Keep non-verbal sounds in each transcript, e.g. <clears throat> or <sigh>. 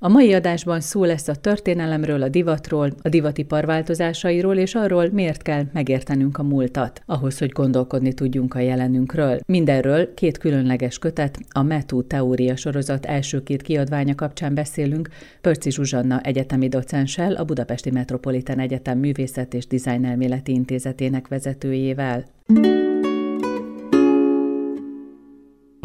A mai adásban szó lesz a történelemről, a divatról, a divatipar változásairól, és arról, miért kell megértenünk a múltat, ahhoz, hogy gondolkodni tudjunk a jelenünkről. Mindenről két különleges kötet, a METU teória sorozat első két kiadványa kapcsán beszélünk Pörci Zsuzsanna egyetemi docenssel, a Budapesti Metropolitan Egyetem Művészet és Dizájn Elméleti Intézetének vezetőjével.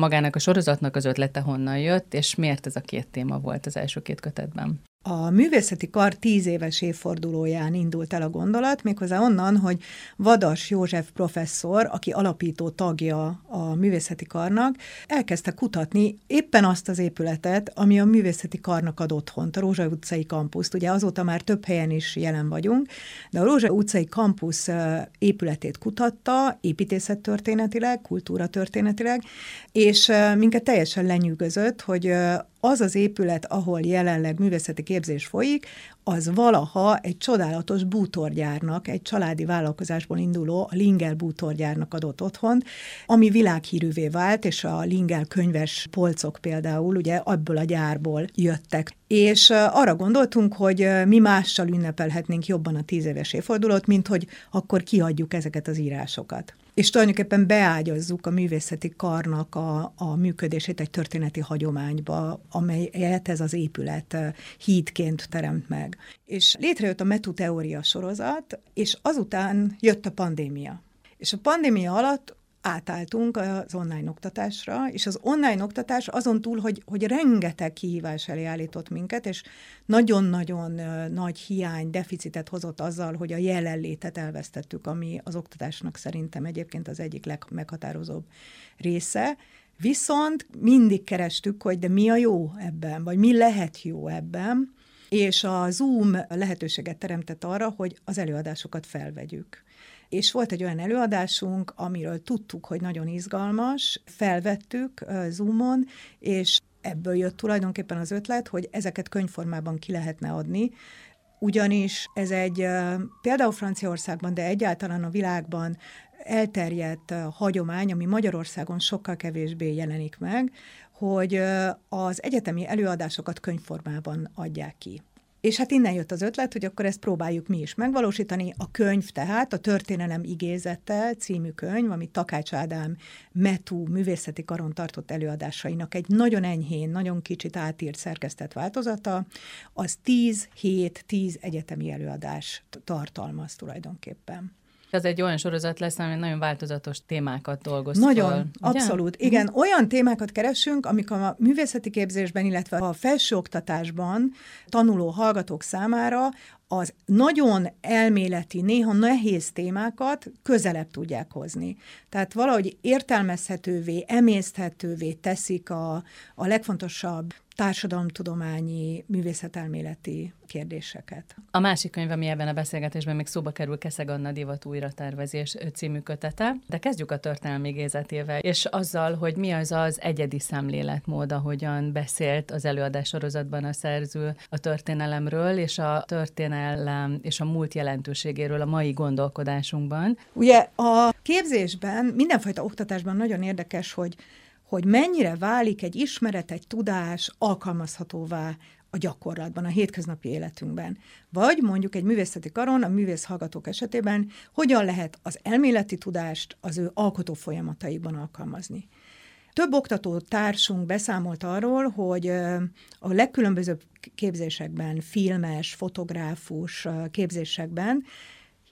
Magának a sorozatnak az ötlete honnan jött, és miért ez a két téma volt az első két kötetben? A művészeti kar tíz éves évfordulóján indult el a gondolat, méghozzá onnan, hogy Vadas József professzor, aki alapító tagja a művészeti karnak, elkezdte kutatni éppen azt az épületet, ami a művészeti karnak ad otthont, a Rózsa utcai kampuszt. Ugye azóta már több helyen is jelen vagyunk, de a Rózsa utcai kampusz épületét kutatta, építészettörténetileg, kultúratörténetileg, és minket teljesen lenyűgözött, hogy az az épület, ahol jelenleg művészeti képzés folyik, az valaha egy csodálatos bútorgyárnak, egy családi vállalkozásból induló a Lingel bútorgyárnak adott otthon, ami világhírűvé vált, és a Lingel könyves polcok például ugye abból a gyárból jöttek. És arra gondoltunk, hogy mi mással ünnepelhetnénk jobban a tíz éves évfordulót, mint hogy akkor kiadjuk ezeket az írásokat és tulajdonképpen beágyazzuk a művészeti karnak a, a működését egy történeti hagyományba, amelyet ez az épület hídként teremt meg. És létrejött a Metu teória sorozat, és azután jött a pandémia. És a pandémia alatt átálltunk az online oktatásra, és az online oktatás azon túl, hogy, hogy rengeteg kihívás elé állított minket, és nagyon-nagyon nagy hiány, deficitet hozott azzal, hogy a jelenlétet elvesztettük, ami az oktatásnak szerintem egyébként az egyik legmeghatározóbb része, Viszont mindig kerestük, hogy de mi a jó ebben, vagy mi lehet jó ebben, és a Zoom lehetőséget teremtett arra, hogy az előadásokat felvegyük. És volt egy olyan előadásunk, amiről tudtuk, hogy nagyon izgalmas, felvettük Zoomon, és ebből jött tulajdonképpen az ötlet, hogy ezeket könyvformában ki lehetne adni, ugyanis ez egy például Franciaországban, de egyáltalán a világban elterjedt hagyomány, ami Magyarországon sokkal kevésbé jelenik meg, hogy az egyetemi előadásokat könyvformában adják ki. És hát innen jött az ötlet, hogy akkor ezt próbáljuk mi is megvalósítani. A könyv tehát, a Történelem igézete című könyv, ami Takács Ádám Metú művészeti karon tartott előadásainak egy nagyon enyhén, nagyon kicsit átírt szerkesztett változata, az 10 hét, 10 egyetemi előadást tartalmaz tulajdonképpen. Ez egy olyan sorozat lesz, ami nagyon változatos témákat dolgoz Nagyon, fel, abszolút. Ugye? Igen, mm. olyan témákat keresünk, amik a művészeti képzésben, illetve a felsőoktatásban tanuló hallgatók számára az nagyon elméleti, néha nehéz témákat közelebb tudják hozni. Tehát valahogy értelmezhetővé, emészthetővé teszik a, a legfontosabb társadalomtudományi, művészetelméleti kérdéseket. A másik könyv, ami ebben a beszélgetésben még szóba kerül, Keszeg Anna Divat újratervezés című kötete, de kezdjük a történelmi gézetével, és azzal, hogy mi az az egyedi szemléletmód, ahogyan beszélt az előadás sorozatban a szerző a történelemről, és a történelem és a múlt jelentőségéről a mai gondolkodásunkban. Ugye a képzésben, mindenfajta oktatásban nagyon érdekes, hogy hogy mennyire válik egy ismeret, egy tudás alkalmazhatóvá a gyakorlatban, a hétköznapi életünkben. Vagy mondjuk egy művészeti karon, a művész hallgatók esetében, hogyan lehet az elméleti tudást az ő alkotó folyamataiban alkalmazni. Több oktató társunk beszámolt arról, hogy a legkülönbözőbb képzésekben, filmes, fotográfus képzésekben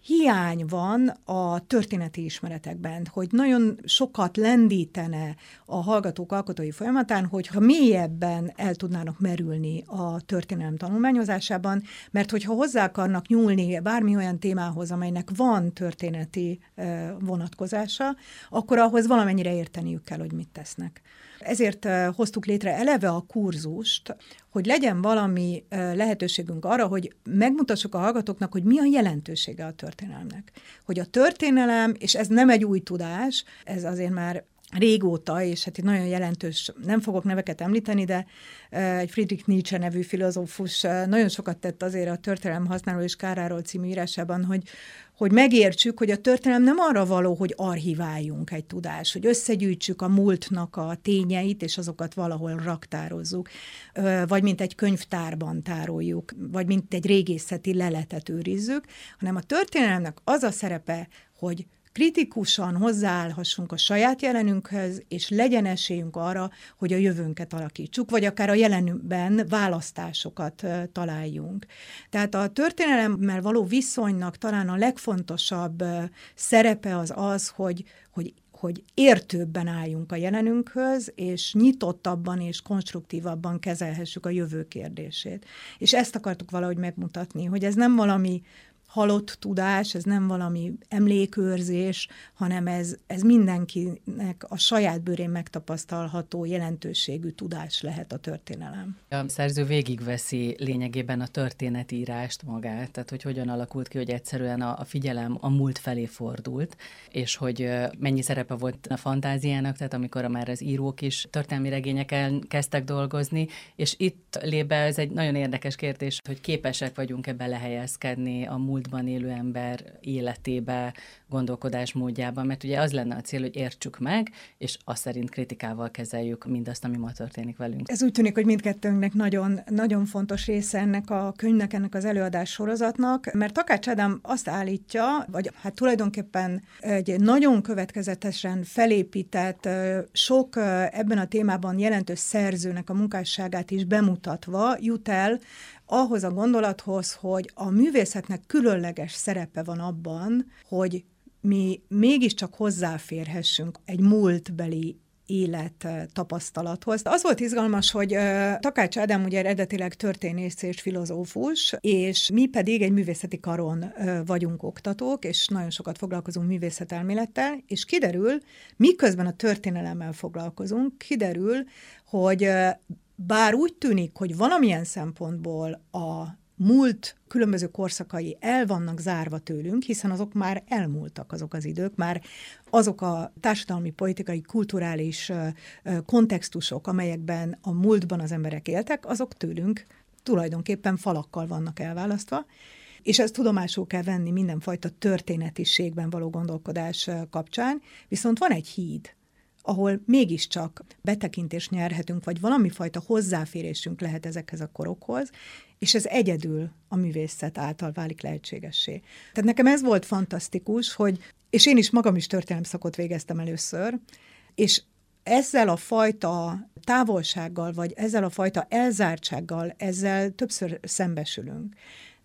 hiány van a történeti ismeretekben, hogy nagyon sokat lendítene a hallgatók alkotói folyamatán, hogyha mélyebben el tudnának merülni a történelem tanulmányozásában, mert hogyha hozzá akarnak nyúlni bármi olyan témához, amelynek van történeti vonatkozása, akkor ahhoz valamennyire érteniük kell, hogy mit tesznek. Ezért hoztuk létre eleve a kurzust, hogy legyen valami lehetőségünk arra, hogy megmutassuk a hallgatóknak, hogy mi a jelentősége a történelemnek. Hogy a történelem, és ez nem egy új tudás, ez azért már régóta, és hát itt nagyon jelentős, nem fogok neveket említeni, de egy Friedrich Nietzsche nevű filozófus nagyon sokat tett azért a Történelem használó és káráról című írásában, hogy, hogy megértsük, hogy a történelem nem arra való, hogy archiváljunk egy tudást, hogy összegyűjtsük a múltnak a tényeit, és azokat valahol raktározzuk, vagy mint egy könyvtárban tároljuk, vagy mint egy régészeti leletet őrizzük, hanem a történelemnek az a szerepe, hogy kritikusan hozzáállhassunk a saját jelenünkhöz, és legyen esélyünk arra, hogy a jövőnket alakítsuk, vagy akár a jelenben választásokat találjunk. Tehát a történelemmel való viszonynak talán a legfontosabb szerepe az az, hogy, hogy hogy értőbben álljunk a jelenünkhöz, és nyitottabban és konstruktívabban kezelhessük a jövő kérdését. És ezt akartuk valahogy megmutatni, hogy ez nem valami halott tudás, ez nem valami emlékőrzés, hanem ez, ez mindenkinek a saját bőrén megtapasztalható jelentőségű tudás lehet a történelem. A szerző végigveszi lényegében a történetírást magát, tehát hogy hogyan alakult ki, hogy egyszerűen a, a figyelem a múlt felé fordult, és hogy mennyi szerepe volt a fantáziának, tehát amikor már az írók is történelmi regényeken kezdtek dolgozni, és itt lép be ez egy nagyon érdekes kérdés, hogy képesek vagyunk-e belehelyezkedni a múlt múltban élő ember életébe, gondolkodásmódjában, mert ugye az lenne a cél, hogy értsük meg, és azt szerint kritikával kezeljük mindazt, ami ma történik velünk. Ez úgy tűnik, hogy mindkettőnknek nagyon, nagyon fontos része ennek a könyvnek, ennek az előadás sorozatnak, mert Takács Ádám azt állítja, vagy hát tulajdonképpen egy nagyon következetesen felépített, sok ebben a témában jelentős szerzőnek a munkásságát is bemutatva jut el ahhoz a gondolathoz, hogy a művészetnek különleges szerepe van abban, hogy mi mégiscsak hozzáférhessünk egy múltbeli élet tapasztalathoz. Az volt izgalmas, hogy Takács Ádám ugye eredetileg történész és filozófus, és mi pedig egy művészeti karon vagyunk oktatók, és nagyon sokat foglalkozunk művészetelmélettel, és kiderül, miközben a történelemmel foglalkozunk, kiderül, hogy bár úgy tűnik, hogy valamilyen szempontból a múlt különböző korszakai el vannak zárva tőlünk, hiszen azok már elmúltak azok az idők, már azok a társadalmi, politikai, kulturális kontextusok, amelyekben a múltban az emberek éltek, azok tőlünk tulajdonképpen falakkal vannak elválasztva, és ezt tudomásul kell venni mindenfajta történetiségben való gondolkodás kapcsán, viszont van egy híd, ahol mégiscsak betekintést nyerhetünk, vagy valami fajta hozzáférésünk lehet ezekhez a korokhoz, és ez egyedül a művészet által válik lehetségessé. Tehát nekem ez volt fantasztikus, hogy, és én is magam is történelemszakot végeztem először, és ezzel a fajta távolsággal, vagy ezzel a fajta elzártsággal, ezzel többször szembesülünk.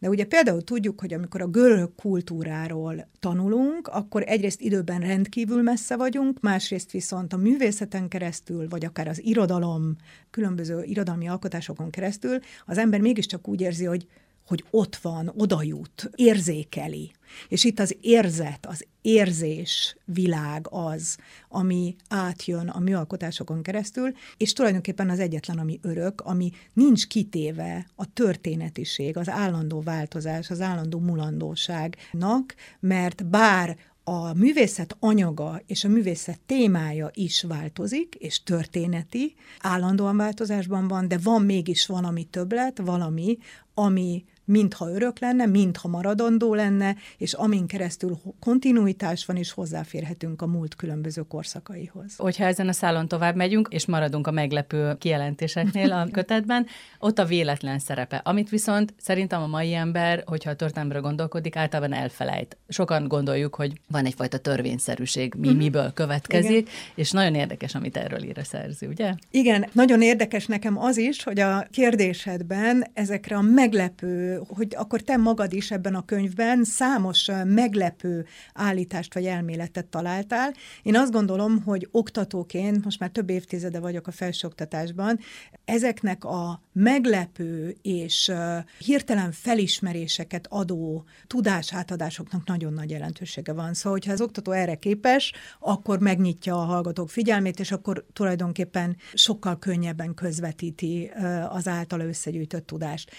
De ugye például tudjuk, hogy amikor a görög kultúráról tanulunk, akkor egyrészt időben rendkívül messze vagyunk, másrészt viszont a művészeten keresztül, vagy akár az irodalom, különböző irodalmi alkotásokon keresztül az ember mégiscsak úgy érzi, hogy hogy ott van, oda jut, érzékeli. És itt az érzet, az érzés világ az, ami átjön a műalkotásokon keresztül, és tulajdonképpen az egyetlen, ami örök, ami nincs kitéve a történetiség, az állandó változás, az állandó mulandóságnak, mert bár a művészet anyaga és a művészet témája is változik, és történeti, állandóan változásban van, de van mégis valami többlet, valami, ami mintha örök lenne, mintha maradandó lenne, és amin keresztül kontinuitás van, és hozzáférhetünk a múlt különböző korszakaihoz. Hogyha ezen a szálon tovább megyünk, és maradunk a meglepő kijelentéseknél a kötetben, ott a véletlen szerepe, amit viszont szerintem a mai ember, hogyha a történelemről gondolkodik, általában elfelejt. Sokan gondoljuk, hogy van egyfajta törvényszerűség, mi mm-hmm. miből következik, Igen. és nagyon érdekes, amit erről ír a szerző, ugye? Igen, nagyon érdekes nekem az is, hogy a kérdésedben ezekre a meglepő hogy akkor te magad is ebben a könyvben számos meglepő állítást vagy elméletet találtál. Én azt gondolom, hogy oktatóként, most már több évtizede vagyok a felsőoktatásban, ezeknek a meglepő és hirtelen felismeréseket adó tudásátadásoknak nagyon nagy jelentősége van. Szóval, hogyha az oktató erre képes, akkor megnyitja a hallgatók figyelmét, és akkor tulajdonképpen sokkal könnyebben közvetíti az általa összegyűjtött tudást.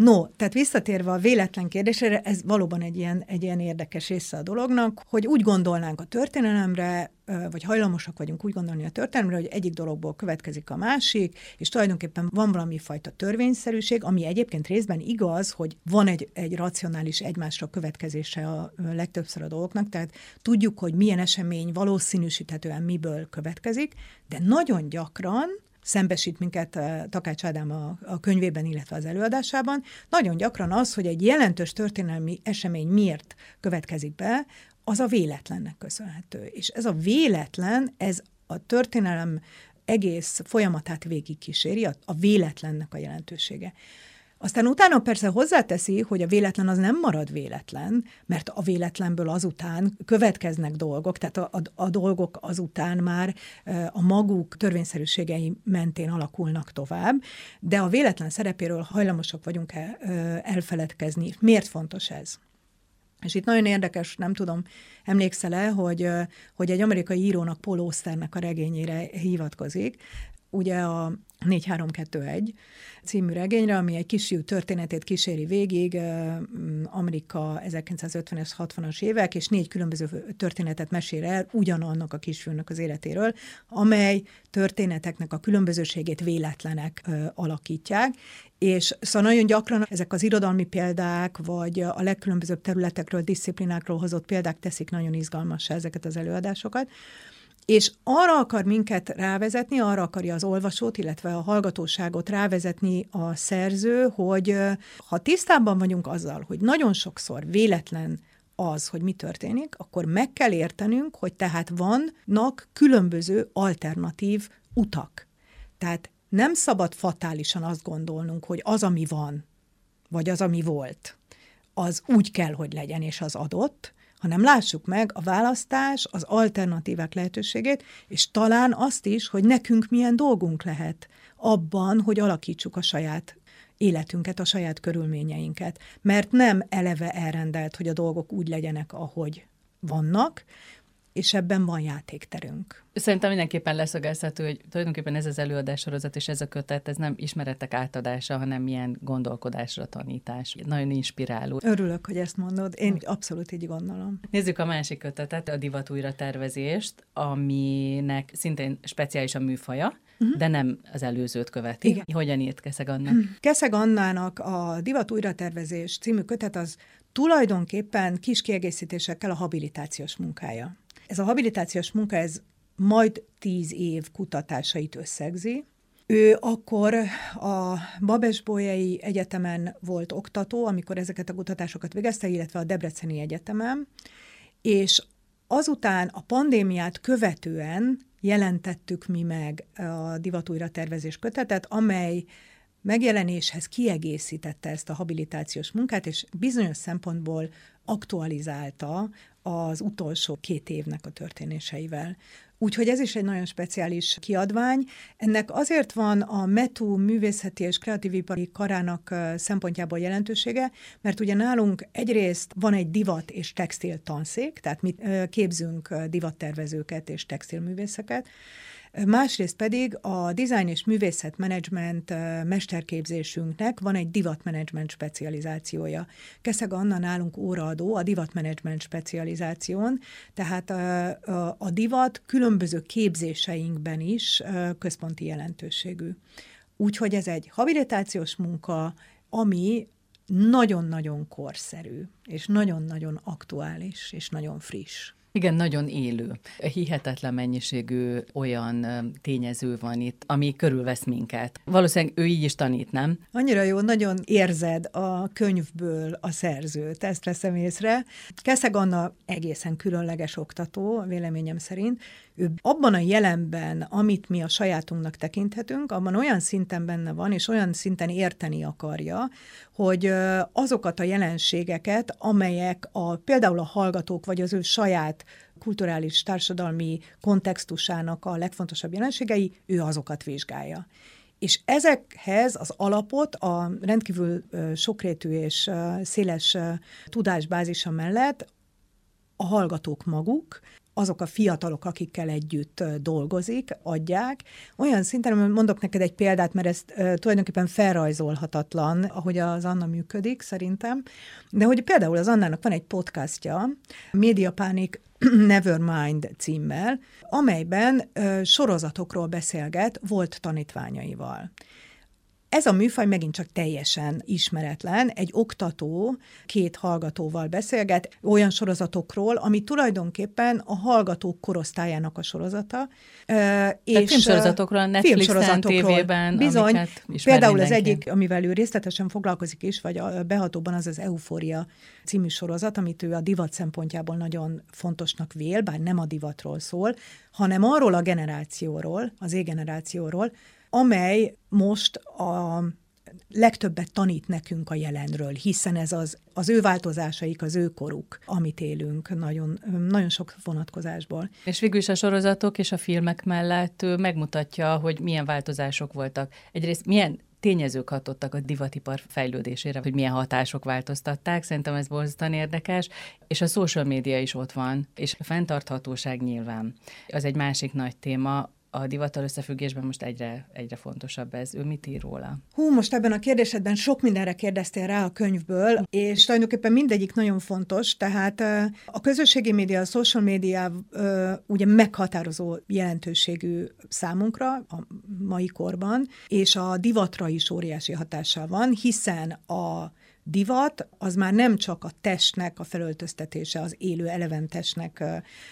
No, tehát visszatérve a véletlen kérdésére, ez valóban egy ilyen, egy ilyen érdekes része a dolognak, hogy úgy gondolnánk a történelemre, vagy hajlamosak vagyunk úgy gondolni a történelemre, hogy egyik dologból következik a másik, és tulajdonképpen van valami fajta törvényszerűség, ami egyébként részben igaz, hogy van egy, egy racionális egymásra következése a legtöbbször a dolgoknak, tehát tudjuk, hogy milyen esemény valószínűsíthetően miből következik, de nagyon gyakran szembesít minket eh, Takács Ádám a, a könyvében, illetve az előadásában, nagyon gyakran az, hogy egy jelentős történelmi esemény miért következik be, az a véletlennek köszönhető. És ez a véletlen, ez a történelem egész folyamatát végigkíséri, a, a véletlennek a jelentősége. Aztán utána persze hozzáteszi, hogy a véletlen az nem marad véletlen, mert a véletlenből azután következnek dolgok, tehát a, a, a dolgok azután már a maguk törvényszerűségei mentén alakulnak tovább, de a véletlen szerepéről hajlamosak vagyunk el, elfeledkezni. Miért fontos ez? És itt nagyon érdekes, nem tudom, emlékszel-e, hogy, hogy egy amerikai írónak, Paul Osternek a regényére hivatkozik, ugye a 4321 című regényre, ami egy kisfiú történetét kíséri végig, Amerika 1950-es, 60-as évek, és négy különböző történetet mesél el ugyanannak a kisfiúnak az életéről, amely történeteknek a különbözőségét véletlenek alakítják, és szóval nagyon gyakran ezek az irodalmi példák, vagy a legkülönbözőbb területekről, disziplinákról hozott példák teszik nagyon izgalmassá ezeket az előadásokat. És arra akar minket rávezetni, arra akarja az olvasót, illetve a hallgatóságot rávezetni a szerző, hogy ha tisztában vagyunk azzal, hogy nagyon sokszor véletlen az, hogy mi történik, akkor meg kell értenünk, hogy tehát vannak különböző alternatív utak. Tehát nem szabad fatálisan azt gondolnunk, hogy az, ami van, vagy az, ami volt, az úgy kell, hogy legyen, és az adott, hanem lássuk meg a választás, az alternatívák lehetőségét, és talán azt is, hogy nekünk milyen dolgunk lehet abban, hogy alakítsuk a saját életünket, a saját körülményeinket. Mert nem eleve elrendelt, hogy a dolgok úgy legyenek, ahogy vannak, és ebben van játékterünk. Szerintem mindenképpen leszögezhető, hogy tulajdonképpen ez az előadás sorozat és ez a kötet, ez nem ismeretek átadása, hanem milyen gondolkodásra tanítás. Nagyon inspiráló. Örülök, hogy ezt mondod. Én abszolút így gondolom. Nézzük a másik kötetet, a divat újra tervezést, aminek szintén speciális a műfaja, uh-huh. de nem az előzőt követi. Igen. Hogyan írt Keszeg Anna? Uh-huh. Keszeg Annának a Divat újratervezés című kötet az tulajdonképpen kis kiegészítésekkel a habilitációs munkája. Ez a habilitációs munka, ez majd tíz év kutatásait összegzi. Ő akkor a Babesbolyai Egyetemen volt oktató, amikor ezeket a kutatásokat végezte, illetve a Debreceni Egyetemen, és azután a pandémiát követően jelentettük mi meg a divatújra tervezés kötetet, amely megjelenéshez kiegészítette ezt a habilitációs munkát, és bizonyos szempontból aktualizálta az utolsó két évnek a történéseivel. Úgyhogy ez is egy nagyon speciális kiadvány. Ennek azért van a METU művészeti és kreatívipari karának szempontjából jelentősége, mert ugye nálunk egyrészt van egy divat és textil tanszék, tehát mi képzünk divattervezőket és textilművészeket, Másrészt pedig a design és művészetmenedzsment mesterképzésünknek van egy divatmenedzsment specializációja. Keszeg Anna nálunk óraadó a divatmenedzsment specializáción, tehát a divat különböző képzéseinkben is központi jelentőségű. Úgyhogy ez egy habilitációs munka, ami nagyon-nagyon korszerű, és nagyon-nagyon aktuális, és nagyon friss. Igen, nagyon élő. Hihetetlen mennyiségű olyan tényező van itt, ami körülvesz minket. Valószínűleg ő így is tanít, nem? Annyira jó, nagyon érzed a könyvből a szerzőt, ezt veszem észre. Keszeg Anna egészen különleges oktató, véleményem szerint. Abban a jelenben, amit mi a sajátunknak tekinthetünk, abban olyan szinten benne van, és olyan szinten érteni akarja, hogy azokat a jelenségeket, amelyek a, például a hallgatók, vagy az ő saját kulturális, társadalmi kontextusának a legfontosabb jelenségei, ő azokat vizsgálja. És ezekhez az alapot a rendkívül sokrétű és széles tudásbázisa mellett a hallgatók maguk, azok a fiatalok, akikkel együtt dolgozik, adják. Olyan szinten, mondok neked egy példát, mert ez tulajdonképpen felrajzolhatatlan, ahogy az Anna működik, szerintem. De hogy például az Annának van egy podcastja, Mediapánik <clears throat> Nevermind címmel, amelyben sorozatokról beszélget volt tanítványaival. Ez a műfaj megint csak teljesen ismeretlen. Egy oktató két hallgatóval beszélget olyan sorozatokról, ami tulajdonképpen a hallgatók korosztályának a sorozata. és filmsorozatokról, Netflixen, tévében, Bizony, például mindenki. az egyik, amivel ő részletesen foglalkozik is, vagy a behatóban az az Eufória című sorozat, amit ő a divat szempontjából nagyon fontosnak vél, bár nem a divatról szól, hanem arról a generációról, az égenerációról, amely most a legtöbbet tanít nekünk a jelenről, hiszen ez az, az ő változásaik, az ő koruk, amit élünk nagyon, nagyon sok vonatkozásból. És végül is a sorozatok és a filmek mellett megmutatja, hogy milyen változások voltak. Egyrészt milyen tényezők hatottak a divatipar fejlődésére, hogy milyen hatások változtatták. Szerintem ez borzasztóan érdekes, és a social média is ott van, és a fenntarthatóság nyilván. Az egy másik nagy téma, a divattal összefüggésben most egyre, egyre fontosabb ez. Ő mit ír róla? Hú, most ebben a kérdésedben sok mindenre kérdeztél rá a könyvből, és tulajdonképpen mindegyik nagyon fontos, tehát a közösségi média, a social média ugye meghatározó jelentőségű számunkra a mai korban, és a divatra is óriási hatással van, hiszen a divat, az már nem csak a testnek a felöltöztetése, az élő eleven testnek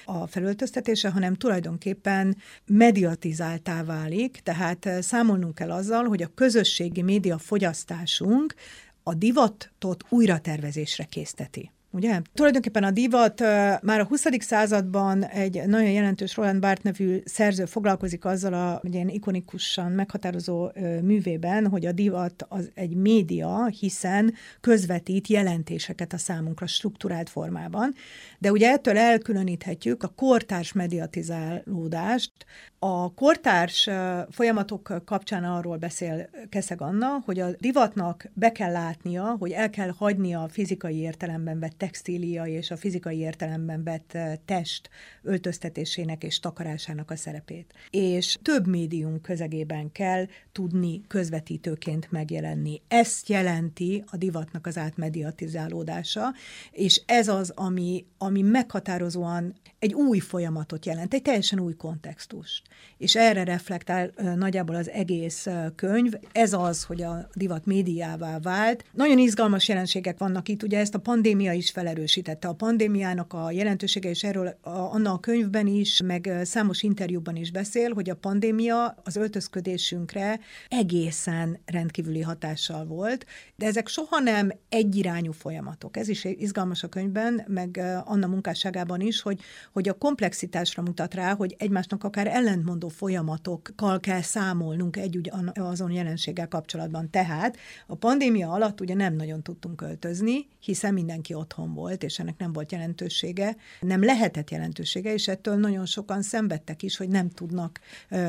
a felöltöztetése, hanem tulajdonképpen mediatizáltá válik, tehát számolnunk kell azzal, hogy a közösségi média fogyasztásunk a divatot újratervezésre készteti. Ugye? Tulajdonképpen a divat már a 20. században egy nagyon jelentős Roland Barthes nevű szerző foglalkozik azzal a ilyen ikonikusan meghatározó művében, hogy a divat az egy média, hiszen közvetít jelentéseket a számunkra struktúrált formában. De ugye ettől elkülöníthetjük a kortárs mediatizálódást. A kortárs folyamatok kapcsán arról beszél Keszeg Anna, hogy a divatnak be kell látnia, hogy el kell hagynia a fizikai értelemben vett textília és a fizikai értelemben vett test öltöztetésének és takarásának a szerepét. És több médium közegében kell tudni közvetítőként megjelenni. Ezt jelenti a divatnak az átmediatizálódása, és ez az, ami, ami meghatározóan egy új folyamatot jelent, egy teljesen új kontextust. És erre reflektál nagyjából az egész könyv. Ez az, hogy a divat médiává vált. Nagyon izgalmas jelenségek vannak itt, ugye ezt a pandémia is felerősítette. A pandémiának a jelentősége, és erről a, Anna a könyvben is, meg számos interjúban is beszél, hogy a pandémia az öltözködésünkre egészen rendkívüli hatással volt, de ezek soha nem egyirányú folyamatok. Ez is izgalmas a könyvben, meg Anna munkásságában is, hogy, hogy a komplexitásra mutat rá, hogy egymásnak akár ellentmondó folyamatokkal kell számolnunk egy azon jelenséggel kapcsolatban. Tehát a pandémia alatt ugye nem nagyon tudtunk költözni, hiszen mindenki otthon volt, és ennek nem volt jelentősége, nem lehetett jelentősége, és ettől nagyon sokan szenvedtek is, hogy nem tudnak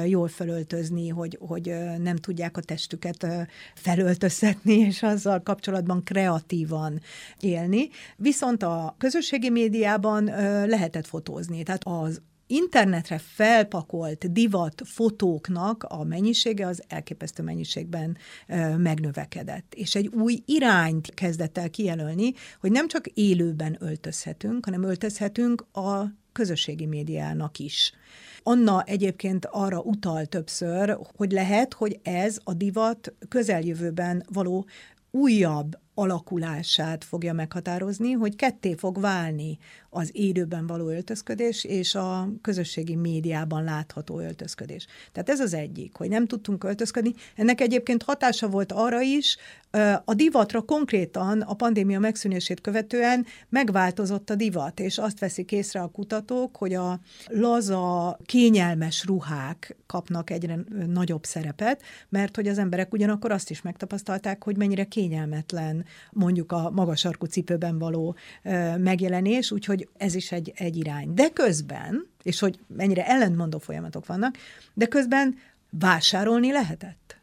jól felöltözni, hogy, hogy nem tudják a testüket felöltöztetni, <laughs> és azzal kapcsolatban kreatívan élni. Viszont a közösségi médiában lehetett fotózni, tehát az internetre felpakolt divat fotóknak a mennyisége az elképesztő mennyiségben megnövekedett. És egy új irányt kezdett el kijelölni, hogy nem csak élőben öltözhetünk, hanem öltözhetünk a közösségi médiának is. Anna egyébként arra utal többször, hogy lehet, hogy ez a divat közeljövőben való újabb alakulását fogja meghatározni, hogy ketté fog válni az élőben való öltözködés és a közösségi médiában látható öltözködés. Tehát ez az egyik, hogy nem tudtunk öltözködni. Ennek egyébként hatása volt arra is, a divatra konkrétan a pandémia megszűnését követően megváltozott a divat, és azt veszik észre a kutatók, hogy a laza, kényelmes ruhák kapnak egyre nagyobb szerepet, mert hogy az emberek ugyanakkor azt is megtapasztalták, hogy mennyire kényelmetlen mondjuk a magas sarkú cipőben való megjelenés, úgyhogy ez is egy, egy irány. De közben, és hogy mennyire ellentmondó folyamatok vannak, de közben vásárolni lehetett.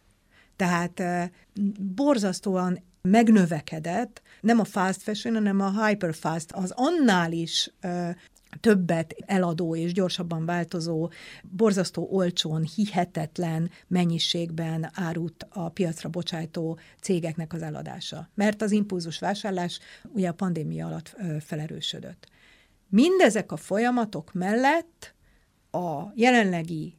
Tehát borzasztóan megnövekedett, nem a fast fashion, hanem a hyper fast, az annál is többet eladó és gyorsabban változó, borzasztó olcsón, hihetetlen mennyiségben árut a piacra bocsájtó cégeknek az eladása. Mert az impulzus vásárlás ugye a pandémia alatt felerősödött. Mindezek a folyamatok mellett a jelenlegi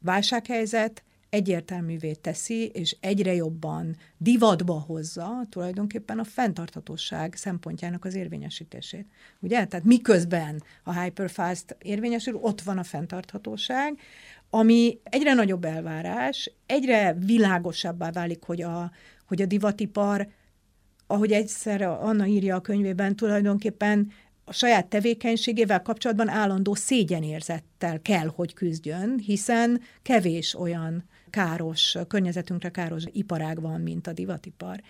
válsághelyzet egyértelművé teszi, és egyre jobban divatba hozza tulajdonképpen a fenntarthatóság szempontjának az érvényesítését. Ugye? Tehát miközben a hyperfast érvényesül, ott van a fenntarthatóság, ami egyre nagyobb elvárás, egyre világosabbá válik, hogy a, hogy a divatipar, ahogy egyszer Anna írja a könyvében, tulajdonképpen a saját tevékenységével kapcsolatban állandó szégyenérzettel kell, hogy küzdjön, hiszen kevés olyan káros, környezetünkre káros iparág van, mint a divatipar,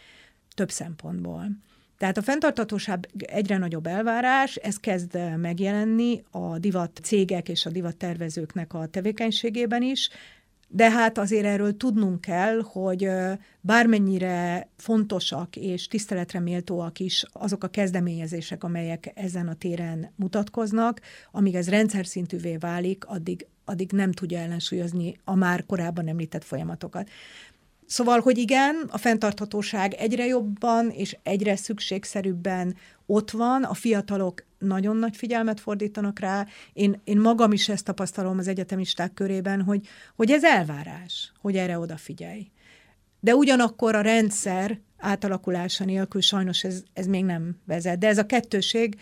több szempontból. Tehát a fenntartatóság egyre nagyobb elvárás, ez kezd megjelenni a divat cégek és a divat tervezőknek a tevékenységében is, de hát azért erről tudnunk kell, hogy bármennyire fontosak és tiszteletre méltóak is azok a kezdeményezések, amelyek ezen a téren mutatkoznak, amíg ez rendszer szintűvé válik, addig, addig nem tudja ellensúlyozni a már korábban említett folyamatokat. Szóval, hogy igen, a fenntarthatóság egyre jobban és egyre szükségszerűbben ott van, a fiatalok nagyon nagy figyelmet fordítanak rá. Én, én magam is ezt tapasztalom az egyetemisták körében, hogy, hogy ez elvárás, hogy erre odafigyelj. De ugyanakkor a rendszer átalakulása nélkül sajnos ez, ez még nem vezet. De ez a kettőség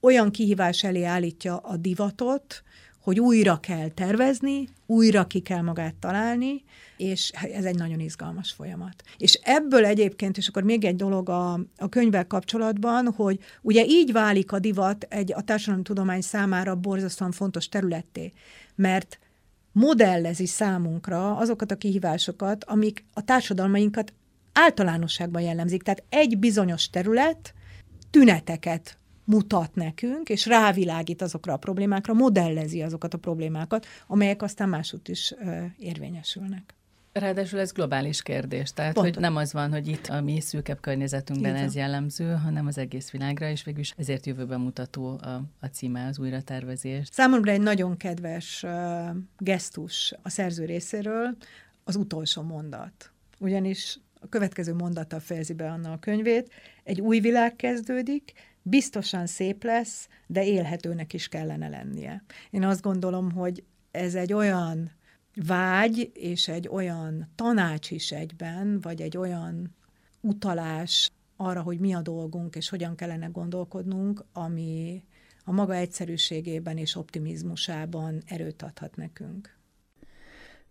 olyan kihívás elé állítja a divatot, hogy újra kell tervezni, újra ki kell magát találni, és ez egy nagyon izgalmas folyamat. És ebből egyébként, és akkor még egy dolog a, a könyvvel kapcsolatban, hogy ugye így válik a divat egy a társadalomtudomány számára borzasztóan fontos területté, mert modellezi számunkra azokat a kihívásokat, amik a társadalmainkat általánosságban jellemzik. Tehát egy bizonyos terület tüneteket mutat nekünk, és rávilágít azokra a problémákra, modellezi azokat a problémákat, amelyek aztán másút is érvényesülnek. Ráadásul ez globális kérdés, tehát Pontos. hogy nem az van, hogy itt a mi szűkebb környezetünkben ez jellemző, hanem az egész világra, és végülis ezért jövőben mutató a, a címe az újratervezés. Számomra egy nagyon kedves uh, gesztus a szerző részéről az utolsó mondat. Ugyanis a következő mondattal fejezi be Anna a könyvét, egy új világ kezdődik, biztosan szép lesz, de élhetőnek is kellene lennie. Én azt gondolom, hogy ez egy olyan vágy és egy olyan tanács is egyben, vagy egy olyan utalás arra, hogy mi a dolgunk, és hogyan kellene gondolkodnunk, ami a maga egyszerűségében és optimizmusában erőt adhat nekünk.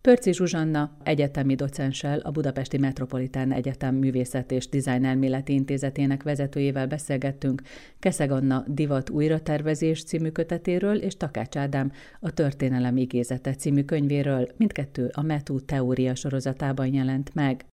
Pörci Zsuzsanna egyetemi docenssel, a Budapesti Metropolitán Egyetem Művészet és Dizájn Elméleti Intézetének vezetőjével beszélgettünk Keszeg Anna Divat újratervezés című kötetéről és Takács Ádám a Történelem igézete című könyvéről, mindkettő a METU teória sorozatában jelent meg.